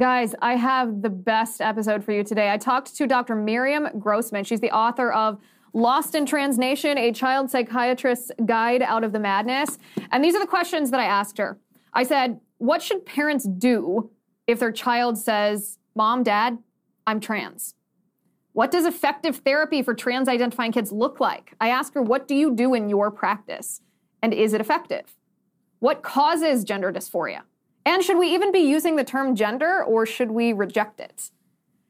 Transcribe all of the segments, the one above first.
Guys, I have the best episode for you today. I talked to Dr. Miriam Grossman. She's the author of Lost in Trans Nation, a child psychiatrist's guide out of the madness. And these are the questions that I asked her. I said, What should parents do if their child says, Mom, Dad, I'm trans? What does effective therapy for trans identifying kids look like? I asked her, What do you do in your practice? And is it effective? What causes gender dysphoria? And should we even be using the term gender or should we reject it?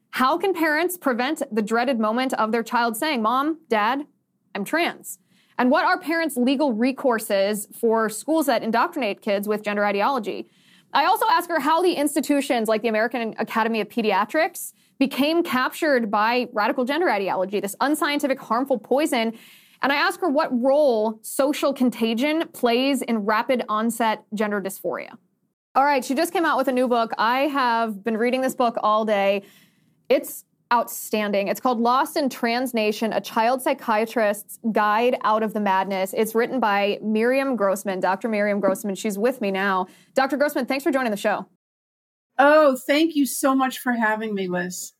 How can parents prevent the dreaded moment of their child saying, Mom, Dad, I'm trans? And what are parents' legal recourses for schools that indoctrinate kids with gender ideology? I also ask her how the institutions like the American Academy of Pediatrics became captured by radical gender ideology, this unscientific, harmful poison. And I ask her what role social contagion plays in rapid onset gender dysphoria. All right, she just came out with a new book. I have been reading this book all day. It's outstanding. It's called Lost in Trans Nation, a child psychiatrist's guide out of the madness. It's written by Miriam Grossman, Dr. Miriam Grossman. She's with me now. Dr. Grossman, thanks for joining the show. Oh, thank you so much for having me, Liz.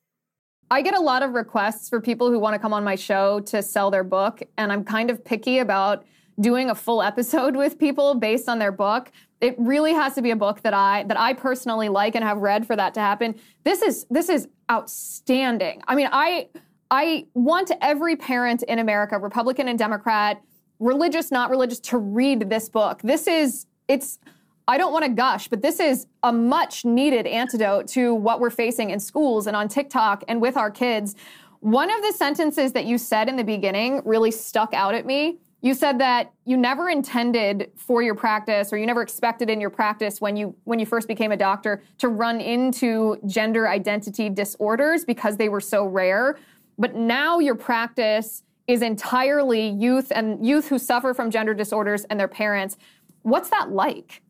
I get a lot of requests for people who want to come on my show to sell their book, and I'm kind of picky about doing a full episode with people based on their book it really has to be a book that I that I personally like and have read for that to happen. This is this is outstanding. I mean, I I want every parent in America, Republican and Democrat, religious, not religious, to read this book. This is it's I don't want to gush, but this is a much needed antidote to what we're facing in schools and on TikTok and with our kids. One of the sentences that you said in the beginning really stuck out at me you said that you never intended for your practice or you never expected in your practice when you when you first became a doctor to run into gender identity disorders because they were so rare. But now your practice is entirely youth and youth who suffer from gender disorders and their parents. What's that like?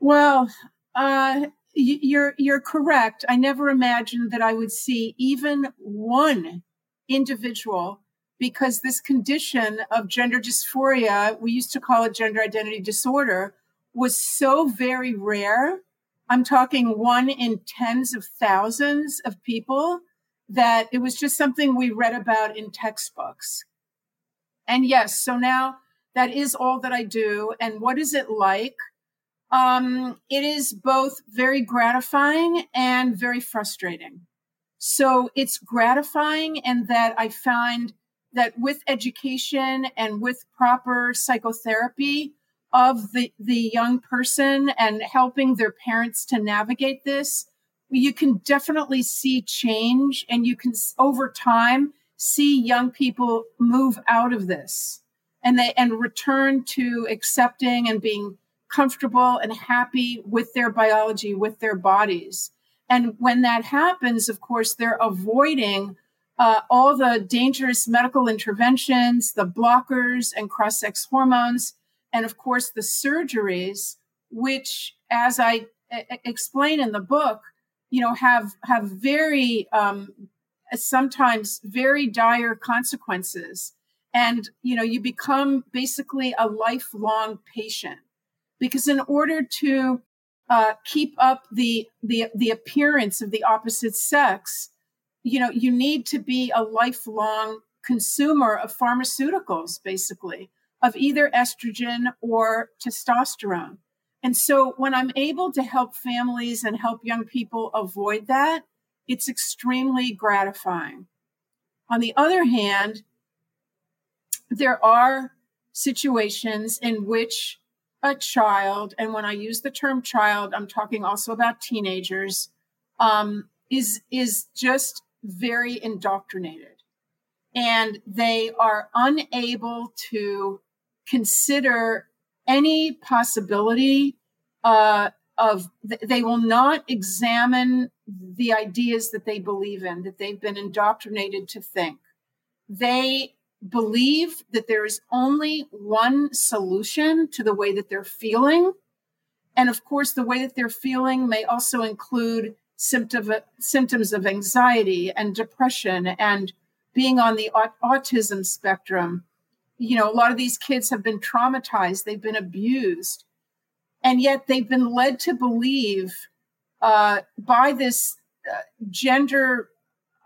Well uh, you're you're correct. I never imagined that i would see even one individual because this condition of gender dysphoria, we used to call it gender identity disorder, was so very rare. I'm talking one in tens of thousands of people that it was just something we read about in textbooks. And yes, so now that is all that I do. And what is it like? Um, it is both very gratifying and very frustrating. So it's gratifying in that I find that with education and with proper psychotherapy of the, the young person and helping their parents to navigate this, you can definitely see change and you can over time see young people move out of this. And they and return to accepting and being comfortable and happy with their biology with their bodies. And when that happens of course they're avoiding uh, all the dangerous medical interventions, the blockers and cross sex hormones, and of course the surgeries, which, as I explain in the book, you know, have have very um, sometimes very dire consequences, and you know, you become basically a lifelong patient. Because in order to uh, keep up the the the appearance of the opposite sex you know, you need to be a lifelong consumer of pharmaceuticals, basically, of either estrogen or testosterone. And so when I'm able to help families and help young people avoid that, it's extremely gratifying. On the other hand, there are situations in which a child, and when I use the term child, I'm talking also about teenagers, um, is is just very indoctrinated. And they are unable to consider any possibility uh, of they will not examine the ideas that they believe in that they've been indoctrinated to think. They believe that there is only one solution to the way that they're feeling. And of course the way that they're feeling may also include symptom, symptoms of anxiety and depression and being on the autism spectrum. You know, a lot of these kids have been traumatized, they've been abused, and yet they've been led to believe uh, by this uh, gender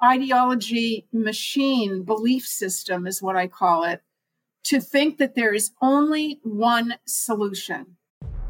ideology machine belief system, is what I call it, to think that there is only one solution.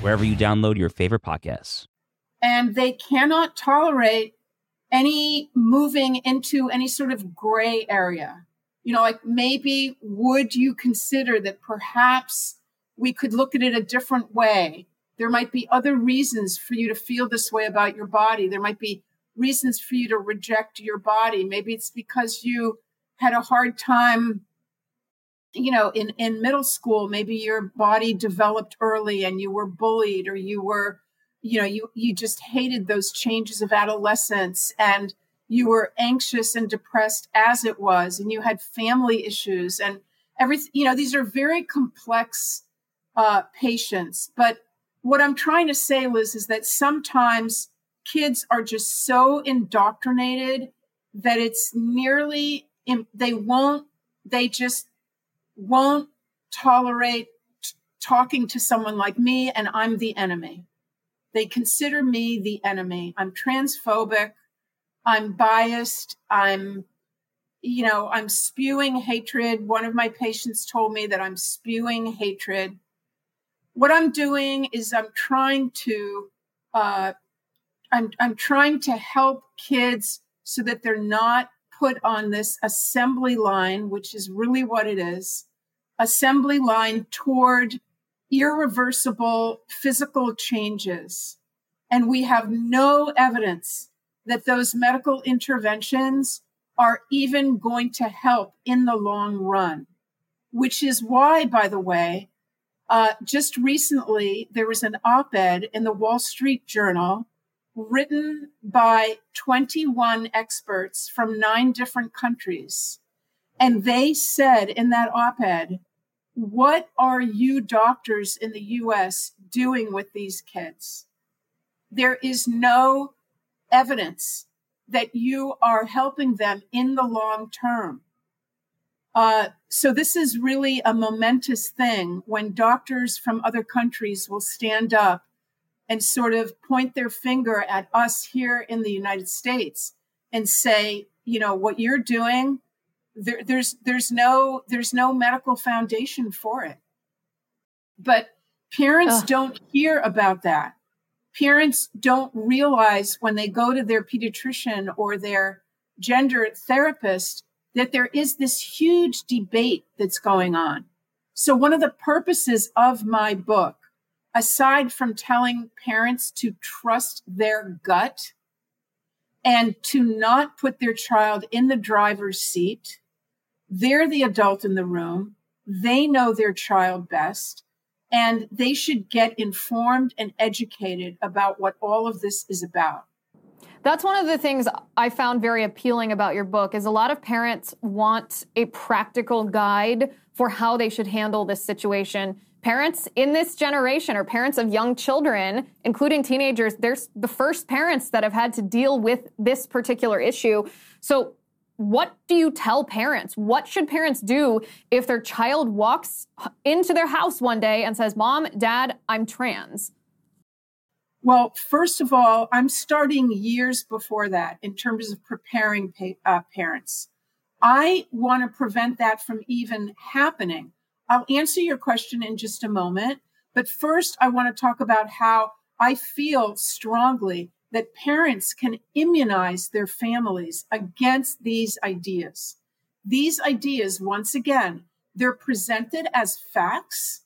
wherever you download your favorite podcasts. And they cannot tolerate any moving into any sort of gray area. You know, like maybe would you consider that perhaps we could look at it a different way? There might be other reasons for you to feel this way about your body. There might be reasons for you to reject your body. Maybe it's because you had a hard time you know in in middle school maybe your body developed early and you were bullied or you were you know you you just hated those changes of adolescence and you were anxious and depressed as it was and you had family issues and everything you know these are very complex uh, patients. But what i'm trying to say liz is that sometimes kids are just so indoctrinated that it's nearly they won't they just won't tolerate t- talking to someone like me and I'm the enemy. They consider me the enemy. I'm transphobic. I'm biased. I'm, you know, I'm spewing hatred. One of my patients told me that I'm spewing hatred. What I'm doing is I'm trying to, uh, I'm, I'm trying to help kids so that they're not put on this assembly line, which is really what it is, assembly line toward irreversible physical changes. And we have no evidence that those medical interventions are even going to help in the long run, which is why, by the way, uh, just recently there was an op ed in the Wall Street Journal written by 21 experts from nine different countries. And they said in that op ed what are you doctors in the US doing with these kids? There is no evidence that you are helping them in the long term. Uh, so, this is really a momentous thing when doctors from other countries will stand up and sort of point their finger at us here in the United States and say, you know, what you're doing there, there's there's no there's no medical foundation for it. But parents Ugh. don't hear about that. Parents don't realize when they go to their pediatrician or their gender therapist that there is this huge debate that's going on. So one of the purposes of my book aside from telling parents to trust their gut and to not put their child in the driver's seat they're the adult in the room. They know their child best, and they should get informed and educated about what all of this is about. That's one of the things I found very appealing about your book is a lot of parents want a practical guide for how they should handle this situation. Parents in this generation or parents of young children, including teenagers, they're the first parents that have had to deal with this particular issue. So what do you tell parents? What should parents do if their child walks into their house one day and says, Mom, Dad, I'm trans? Well, first of all, I'm starting years before that in terms of preparing pa- uh, parents. I want to prevent that from even happening. I'll answer your question in just a moment. But first, I want to talk about how I feel strongly that parents can immunize their families against these ideas. These ideas, once again, they're presented as facts.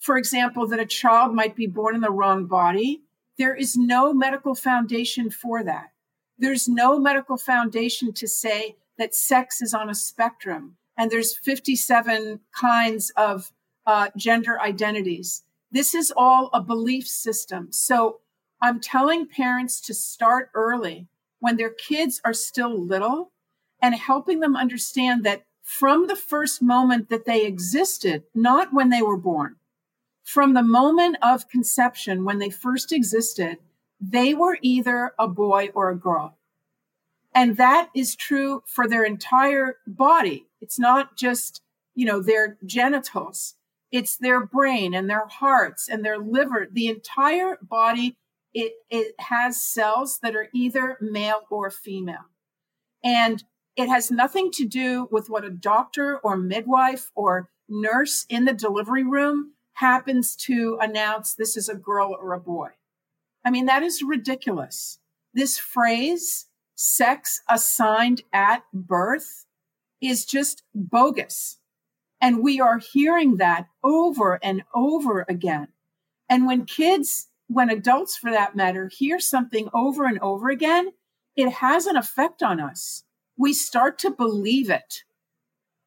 For example, that a child might be born in the wrong body. There is no medical foundation for that. There's no medical foundation to say that sex is on a spectrum and there's 57 kinds of uh, gender identities. This is all a belief system. So I'm telling parents to start early when their kids are still little and helping them understand that from the first moment that they existed, not when they were born, from the moment of conception, when they first existed, they were either a boy or a girl. And that is true for their entire body. It's not just, you know, their genitals. It's their brain and their hearts and their liver. The entire body, it, it has cells that are either male or female. And it has nothing to do with what a doctor or midwife or nurse in the delivery room happens to announce this is a girl or a boy. I mean, that is ridiculous. This phrase sex assigned at birth is just bogus. And we are hearing that over and over again. And when kids, when adults for that matter, hear something over and over again, it has an effect on us. We start to believe it.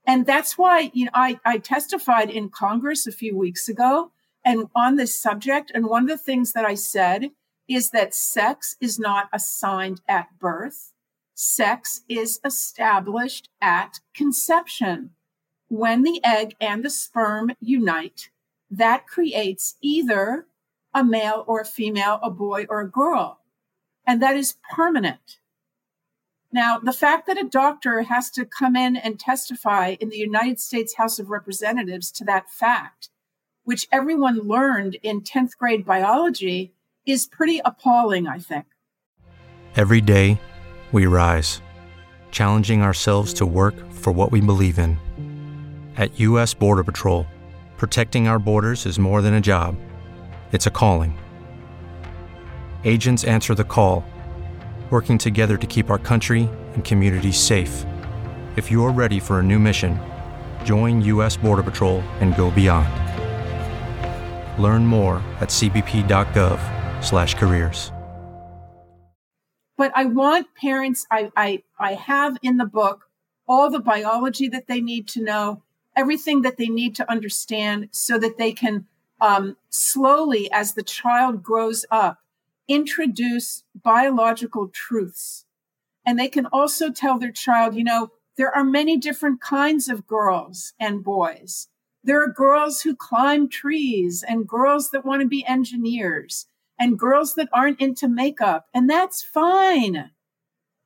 And that's why you know, I, I testified in Congress a few weeks ago and on this subject. And one of the things that I said is that sex is not assigned at birth. Sex is established at conception. When the egg and the sperm unite, that creates either a male or a female, a boy or a girl. And that is permanent. Now, the fact that a doctor has to come in and testify in the United States House of Representatives to that fact, which everyone learned in 10th grade biology, is pretty appalling, I think. Every day, we rise, challenging ourselves to work for what we believe in. At U.S. Border Patrol, protecting our borders is more than a job, it's a calling. Agents answer the call, working together to keep our country and communities safe. If you are ready for a new mission, join U.S. Border Patrol and go beyond. Learn more at cbp.gov/careers. But I want parents. I, I I have in the book all the biology that they need to know, everything that they need to understand, so that they can um, slowly, as the child grows up, introduce biological truths. And they can also tell their child, you know, there are many different kinds of girls and boys. There are girls who climb trees and girls that want to be engineers and girls that aren't into makeup. And that's fine.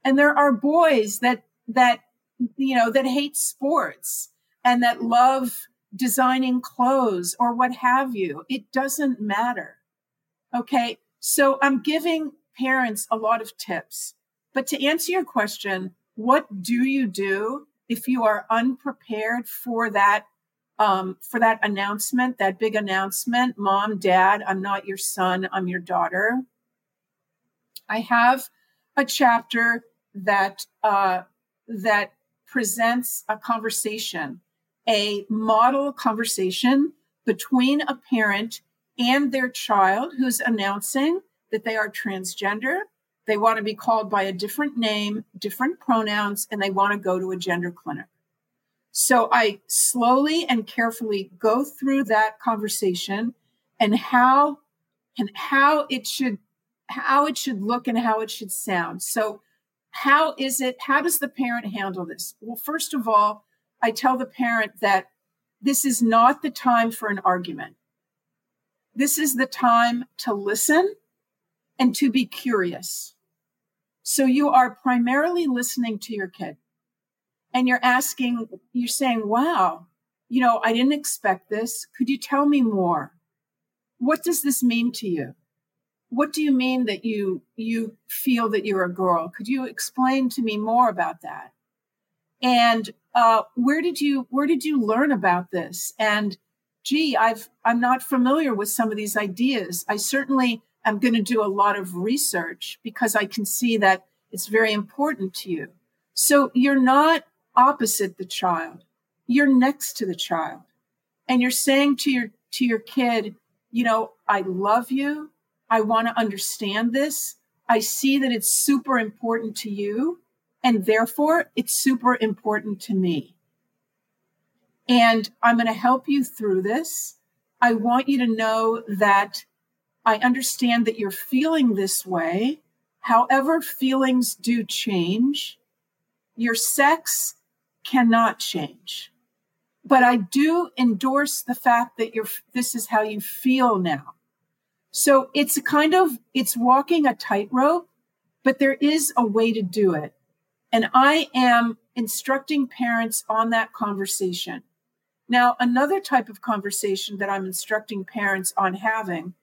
And there are boys that, that, you know, that hate sports and that love designing clothes or what have you. It doesn't matter. Okay. So I'm giving parents a lot of tips. But to answer your question, what do you do if you are unprepared for that um, for that announcement, that big announcement, mom, dad, I'm not your son, I'm your daughter. I have a chapter that uh, that presents a conversation, a model conversation between a parent and their child who's announcing that they are transgender. They want to be called by a different name, different pronouns, and they want to go to a gender clinic. So I slowly and carefully go through that conversation and how and how it should how it should look and how it should sound. So how is it how does the parent handle this? Well, first of all, I tell the parent that this is not the time for an argument. This is the time to listen and to be curious. So you are primarily listening to your kid and you're asking, you're saying, wow, you know, I didn't expect this. Could you tell me more? What does this mean to you? What do you mean that you you feel that you're a girl? Could you explain to me more about that? And uh, where did you where did you learn about this? And gee, I've I'm not familiar with some of these ideas. I certainly am going to do a lot of research because I can see that it's very important to you. So you're not opposite the child. You're next to the child. And you're saying to your to your kid, you know, I love you. I want to understand this. I see that it's super important to you and therefore it's super important to me. And I'm going to help you through this. I want you to know that I understand that you're feeling this way. However, feelings do change. Your sex cannot change. But I do endorse the fact that you're, this is how you feel now. So it's a kind of, it's walking a tightrope, but there is a way to do it. And I am instructing parents on that conversation. Now, another type of conversation that I'm instructing parents on having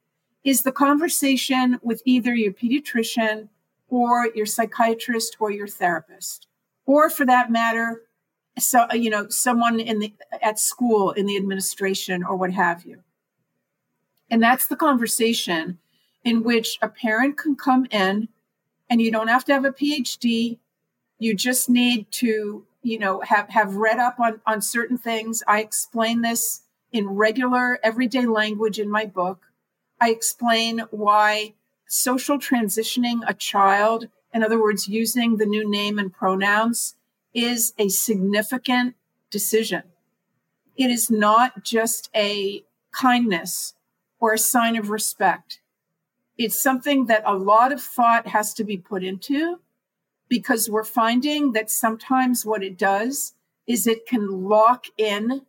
is the conversation with either your pediatrician or your psychiatrist or your therapist, or for that matter, so you know someone in the at school in the administration or what have you. And that's the conversation in which a parent can come in and you don't have to have a PhD. You just need to, you know, have, have read up on, on certain things. I explain this in regular everyday language in my book. I explain why social transitioning a child, in other words, using the new name and pronouns, is a significant decision. It is not just a kindness or a sign of respect. It's something that a lot of thought has to be put into because we're finding that sometimes what it does is it can lock in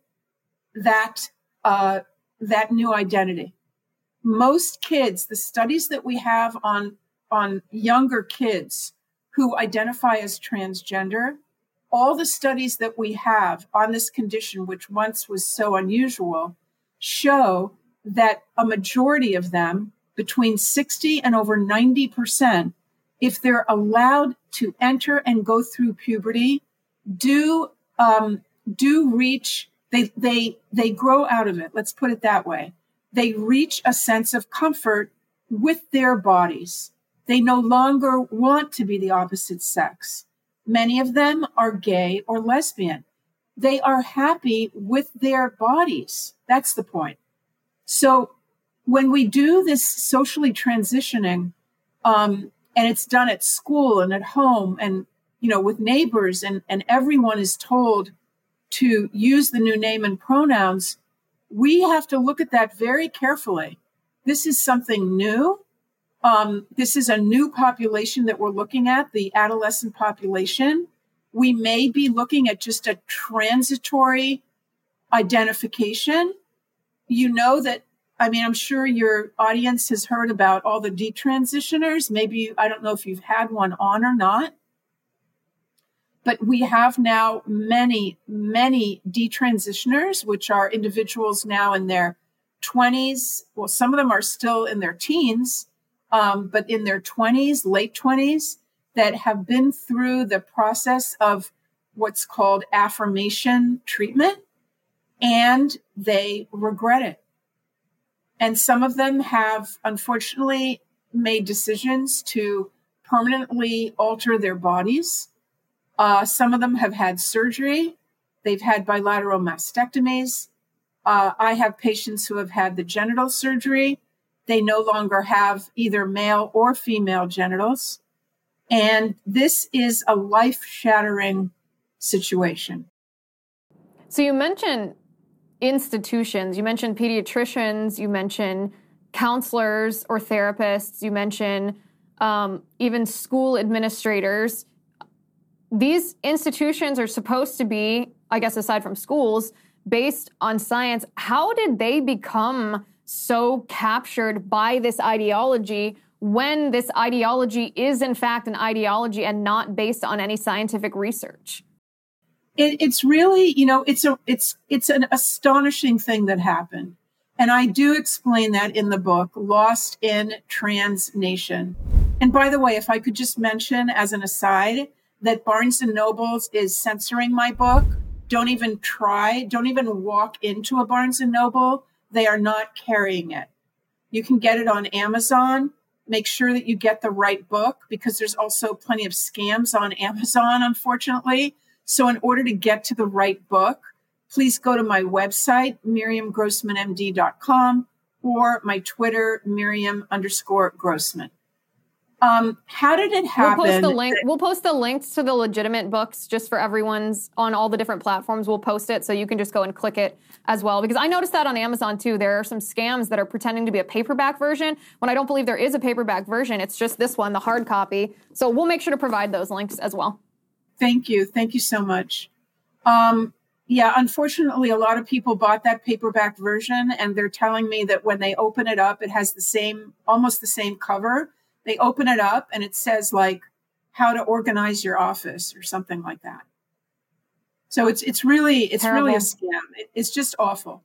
that uh, that new identity. Most kids, the studies that we have on on younger kids who identify as transgender, all the studies that we have on this condition, which once was so unusual, show that a majority of them, between 60 and over 90%, if they're allowed to enter and go through puberty, do um, do reach they they they grow out of it. Let's put it that way. They reach a sense of comfort with their bodies. They no longer want to be the opposite sex. Many of them are gay or lesbian. They are happy with their bodies. That's the point. So when we do this socially transitioning, um, and it's done at school and at home and you know with neighbors and and everyone is told to use the new name and pronouns we have to look at that very carefully. This is something new. Um, this is a new population that we're looking at the adolescent population. We may be looking at just a transitory identification. You know that I mean, I'm sure your audience has heard about all the detransitioners. Maybe I don't know if you've had one on or not. But we have now many, many detransitioners, which are individuals now in their 20s. Well, some of them are still in their teens, um, but in their 20s, late 20s, that have been through the process of what's called affirmation treatment and they regret it. And some of them have unfortunately made decisions to permanently alter their bodies. Uh, some of them have had surgery. They've had bilateral mastectomies. Uh, I have patients who have had the genital surgery. They no longer have either male or female genitals. And this is a life shattering situation. So you mentioned institutions. You mentioned pediatricians, you mentioned counselors or therapists, you mentioned um, even school administrators. These institutions are supposed to be, I guess, aside from schools, based on science. How did they become so captured by this ideology when this ideology is, in fact, an ideology and not based on any scientific research? It, it's really, you know, it's a it's it's an astonishing thing that happened. And I do explain that in the book, Lost in Trans Nation. And by the way, if I could just mention as an aside that Barnes and Nobles is censoring my book, don't even try, don't even walk into a Barnes and Noble. They are not carrying it. You can get it on Amazon. make sure that you get the right book because there's also plenty of scams on Amazon, unfortunately. So, in order to get to the right book, please go to my website, miriamgrossmanmd.com, or my Twitter, Miriam underscore Grossman. Um, how did it happen? We'll post the link. We'll post the links to the legitimate books just for everyone's on all the different platforms. We'll post it so you can just go and click it as well. Because I noticed that on Amazon too. There are some scams that are pretending to be a paperback version when I don't believe there is a paperback version. It's just this one, the hard copy. So we'll make sure to provide those links as well. Thank you. Thank you so much. Um, yeah, unfortunately, a lot of people bought that paperback version, and they're telling me that when they open it up, it has the same, almost the same cover they open it up and it says like how to organize your office or something like that. So it's it's really it's Terrible. really a scam. It, it's just awful.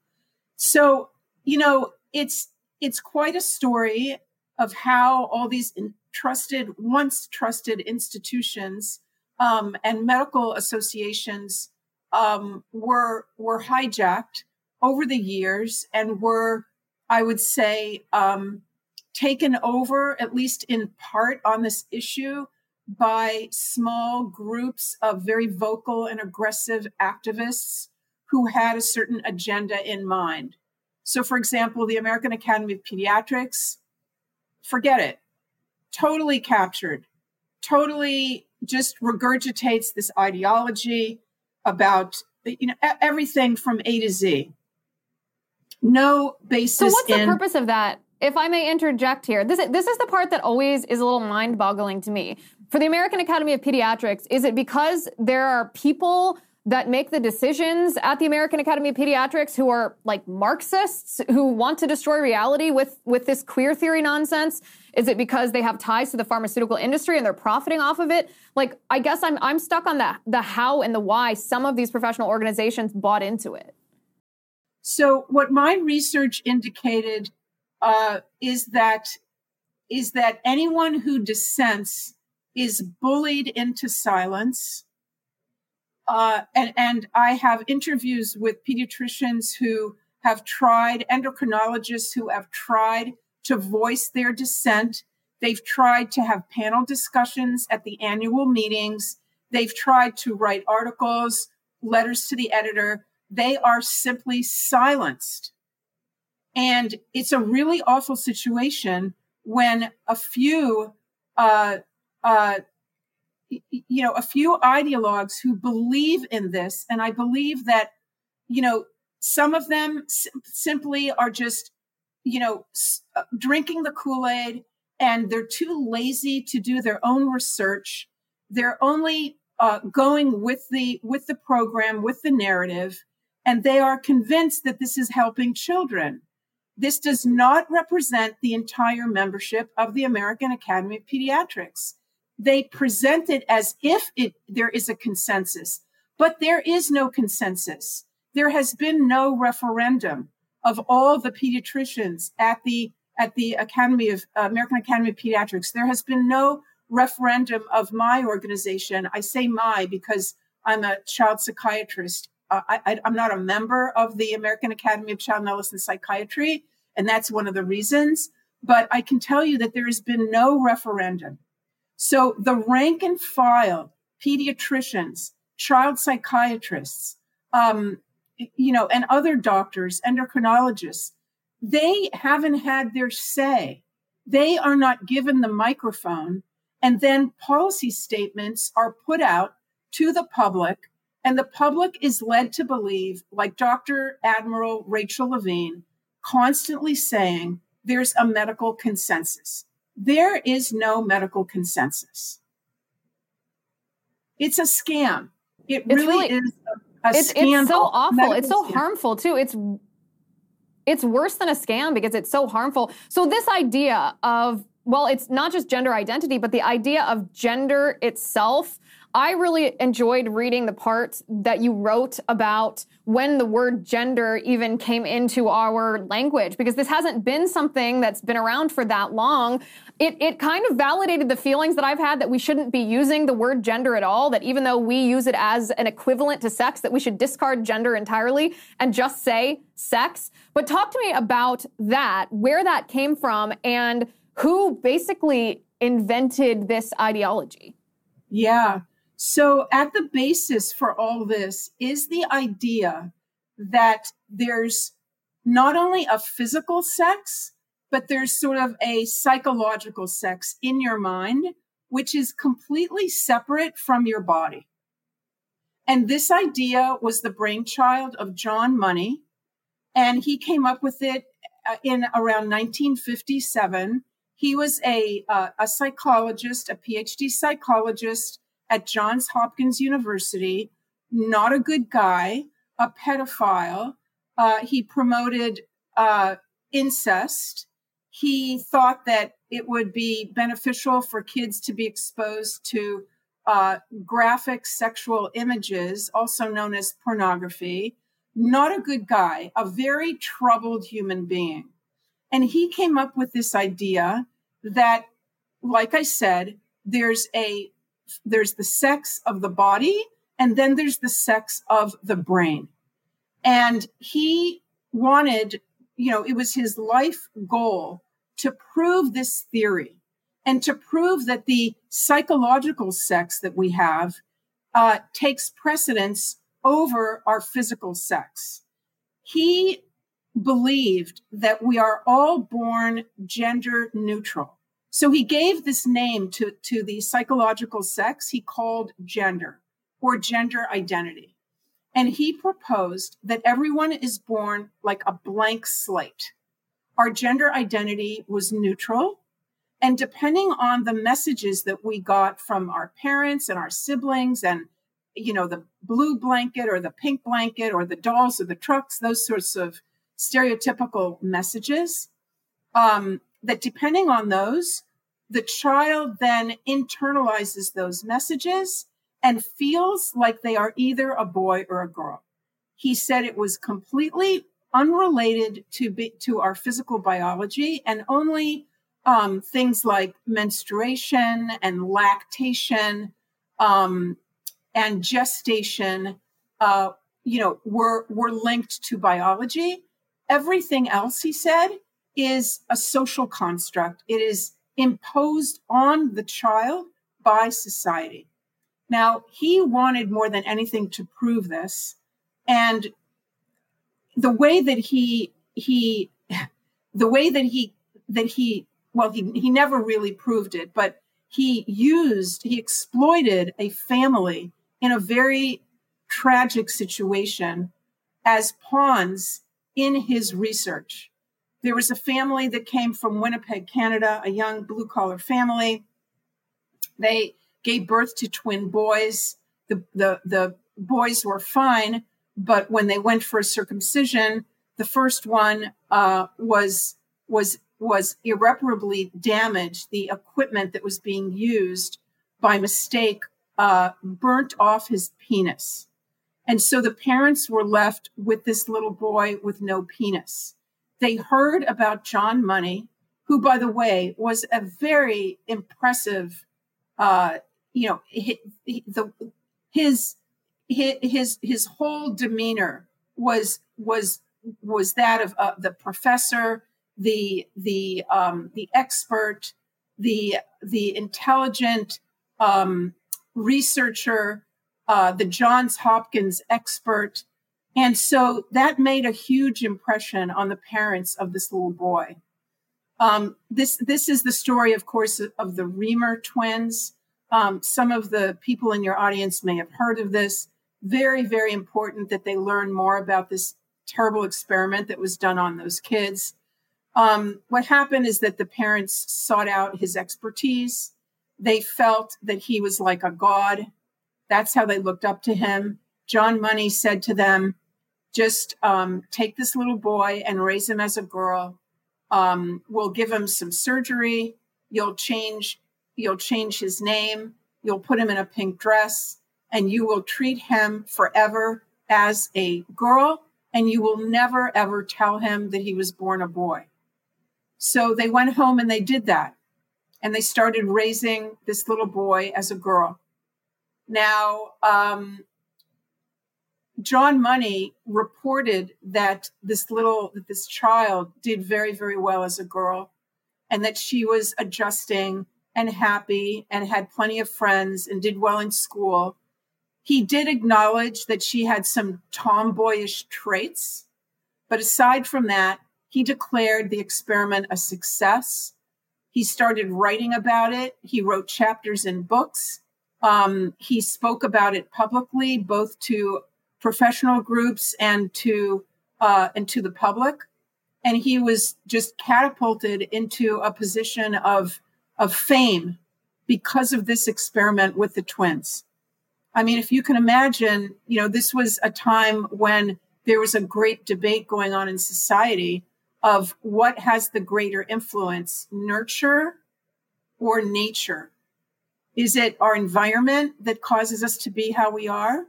So you know it's it's quite a story of how all these trusted once trusted institutions um, and medical associations um, were were hijacked over the years and were I would say um, taken over, at least in part, on this issue by small groups of very vocal and aggressive activists who had a certain agenda in mind. So, for example, the American Academy of Pediatrics, forget it, totally captured, totally just regurgitates this ideology about you know everything from A to Z. No basis. So, what's in, the purpose of that? if I may interject here, this, this is the part that always is a little mind boggling to me. For the American Academy of Pediatrics, is it because there are people that make the decisions at the American Academy of Pediatrics who are like Marxists who want to destroy reality with, with this queer theory nonsense? Is it because they have ties to the pharmaceutical industry and they're profiting off of it? Like, I guess I'm, I'm stuck on the, the how and the why some of these professional organizations bought into it. So, what my research indicated uh, is that is that anyone who dissents is bullied into silence. Uh, and, and I have interviews with pediatricians who have tried, endocrinologists who have tried to voice their dissent. They've tried to have panel discussions at the annual meetings. They've tried to write articles, letters to the editor. They are simply silenced. And it's a really awful situation when a few, uh, uh, you know, a few ideologues who believe in this, and I believe that, you know, some of them s- simply are just, you know, uh, drinking the Kool Aid and they're too lazy to do their own research. They're only uh, going with the with the program, with the narrative, and they are convinced that this is helping children. This does not represent the entire membership of the American Academy of Pediatrics. They present it as if it, there is a consensus, but there is no consensus. There has been no referendum of all the pediatricians at the at the Academy of uh, American Academy of Pediatrics. There has been no referendum of my organization. I say my because I'm a child psychiatrist uh, I, am not a member of the American Academy of Child and Adolescent Psychiatry, and that's one of the reasons. But I can tell you that there has been no referendum. So the rank and file pediatricians, child psychiatrists, um, you know, and other doctors, endocrinologists, they haven't had their say. They are not given the microphone, and then policy statements are put out to the public and the public is led to believe, like Dr. Admiral Rachel Levine, constantly saying there's a medical consensus. There is no medical consensus. It's a scam. It really, really, is a, a it's. It's so awful. It's so scam. harmful too. It's it's worse than a scam because it's so harmful. So this idea of well, it's not just gender identity, but the idea of gender itself I really enjoyed reading the part that you wrote about when the word gender even came into our language, because this hasn't been something that's been around for that long. It, it kind of validated the feelings that I've had that we shouldn't be using the word gender at all, that even though we use it as an equivalent to sex, that we should discard gender entirely and just say sex. But talk to me about that, where that came from, and who basically invented this ideology. Yeah. So, at the basis for all this is the idea that there's not only a physical sex, but there's sort of a psychological sex in your mind, which is completely separate from your body. And this idea was the brainchild of John Money. And he came up with it uh, in around 1957. He was a, uh, a psychologist, a PhD psychologist at Johns Hopkins University, not a good guy, a pedophile. Uh, he promoted uh, incest. He thought that it would be beneficial for kids to be exposed to uh, graphic sexual images, also known as pornography. Not a good guy, a very troubled human being. And he came up with this idea that, like I said, there's a there's the sex of the body and then there's the sex of the brain. And he wanted, you know, it was his life goal to prove this theory and to prove that the psychological sex that we have uh, takes precedence over our physical sex. He believed that we are all born gender neutral. So he gave this name to, to the psychological sex he called gender or gender identity. And he proposed that everyone is born like a blank slate. Our gender identity was neutral. And depending on the messages that we got from our parents and our siblings and you know the blue blanket or the pink blanket or the dolls or the trucks those sorts of stereotypical messages um, that depending on those the child then internalizes those messages and feels like they are either a boy or a girl. He said it was completely unrelated to be, to our physical biology and only um, things like menstruation and lactation um, and gestation, uh, you know, were were linked to biology. Everything else, he said, is a social construct. It is imposed on the child by society. Now, he wanted more than anything to prove this. And the way that he, he, the way that he, that he, well, he, he never really proved it, but he used, he exploited a family in a very tragic situation as pawns in his research. There was a family that came from Winnipeg, Canada, a young blue collar family. They gave birth to twin boys. The, the, the boys were fine, but when they went for a circumcision, the first one uh, was was was irreparably damaged. The equipment that was being used by mistake uh, burnt off his penis, and so the parents were left with this little boy with no penis they heard about John Money, who, by the way, was a very impressive, uh, you know, his, the, his his his whole demeanor was was was that of uh, the professor, the the um, the expert, the the intelligent um, researcher, uh, the Johns Hopkins expert, and so that made a huge impression on the parents of this little boy. Um, this this is the story, of course, of the Reimer twins. Um, some of the people in your audience may have heard of this. Very, very important that they learn more about this terrible experiment that was done on those kids. Um, what happened is that the parents sought out his expertise. They felt that he was like a god. That's how they looked up to him. John Money said to them, just um, take this little boy and raise him as a girl. Um, we'll give him some surgery. You'll change. You'll change his name. You'll put him in a pink dress, and you will treat him forever as a girl. And you will never ever tell him that he was born a boy. So they went home and they did that, and they started raising this little boy as a girl. Now, um, John Money reported that this little, that this child did very, very well as a girl. and that she was adjusting and happy and had plenty of friends and did well in school. He did acknowledge that she had some tomboyish traits, but aside from that, he declared the experiment a success. He started writing about it. He wrote chapters in books. Um, he spoke about it publicly, both to professional groups and to uh, and to the public. And he was just catapulted into a position of of fame because of this experiment with the twins. I mean, if you can imagine, you know, this was a time when there was a great debate going on in society of what has the greater influence, nurture or nature? Is it our environment that causes us to be how we are,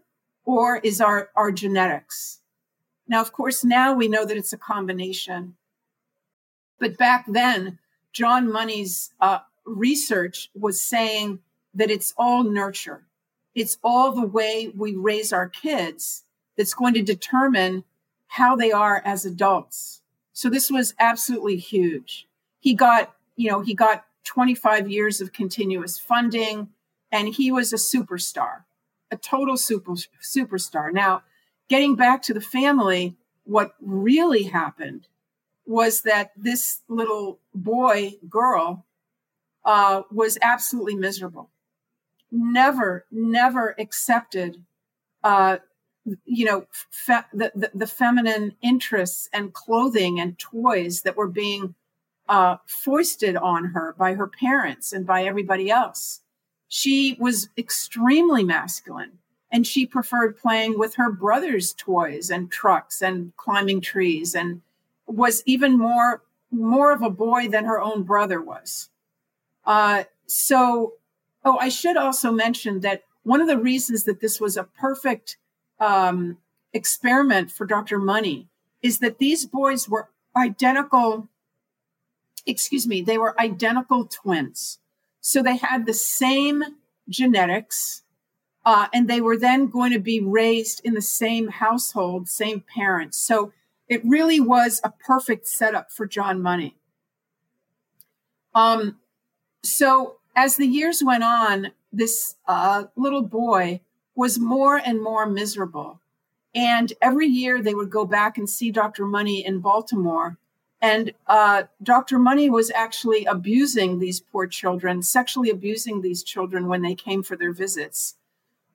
or is our, our genetics? Now, of course, now we know that it's a combination. But back then, John Money's uh, research was saying that it's all nurture. It's all the way we raise our kids that's going to determine how they are as adults. So this was absolutely huge. He got, you know, he got 25 years of continuous funding and he was a superstar, a total super superstar. Now, getting back to the family, what really happened was that this little boy, girl, uh, was absolutely miserable. Never, never accepted, uh, you know, fe- the, the, the, feminine interests and clothing and toys that were being uh, foisted on her by her parents and by everybody else. She was extremely masculine and she preferred playing with her brother's toys and trucks and climbing trees and was even more more of a boy than her own brother was uh, so, oh, I should also mention that one of the reasons that this was a perfect um, experiment for Dr. Money is that these boys were identical, excuse me, they were identical twins. So they had the same genetics, uh, and they were then going to be raised in the same household, same parents. So it really was a perfect setup for John Money. Um, so as the years went on, this uh, little boy was more and more miserable. And every year they would go back and see Dr. Money in Baltimore. And uh, Dr. Money was actually abusing these poor children, sexually abusing these children when they came for their visits.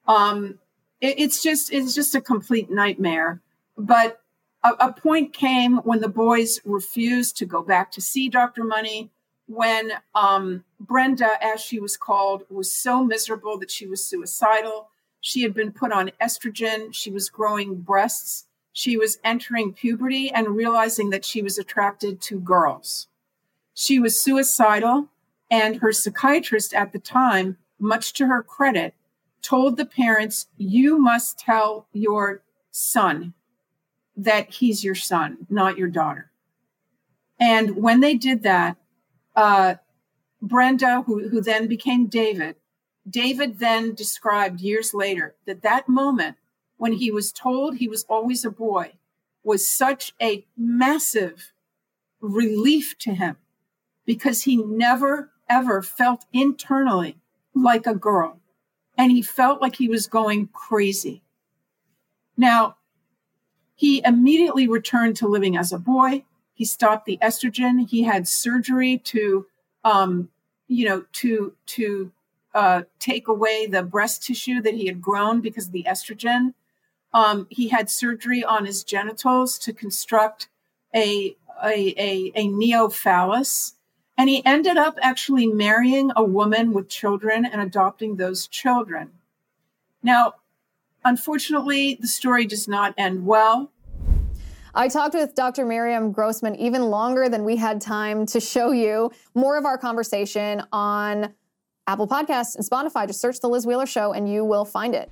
Um, it, it's just it's just a complete nightmare. But a, a point came when the boys refused to go back to see Dr. Money when um, Brenda, as she was called, was so miserable that she was suicidal. She had been put on estrogen. She was growing breasts. She was entering puberty and realizing that she was attracted to girls. She was suicidal, and her psychiatrist at the time, much to her credit, told the parents, You must tell your son that he's your son, not your daughter. And when they did that, uh, Brenda, who, who then became David, David then described years later that that moment when he was told he was always a boy was such a massive relief to him because he never ever felt internally like a girl and he felt like he was going crazy. Now, he immediately returned to living as a boy. He stopped the estrogen. He had surgery to, um, you know, to to uh, take away the breast tissue that he had grown because of the estrogen. Um, he had surgery on his genitals to construct a a, a, a neophallus. And he ended up actually marrying a woman with children and adopting those children. Now, unfortunately, the story does not end well. I talked with Dr. Miriam Grossman even longer than we had time to show you. More of our conversation on Apple Podcasts and Spotify. Just search The Liz Wheeler Show and you will find it.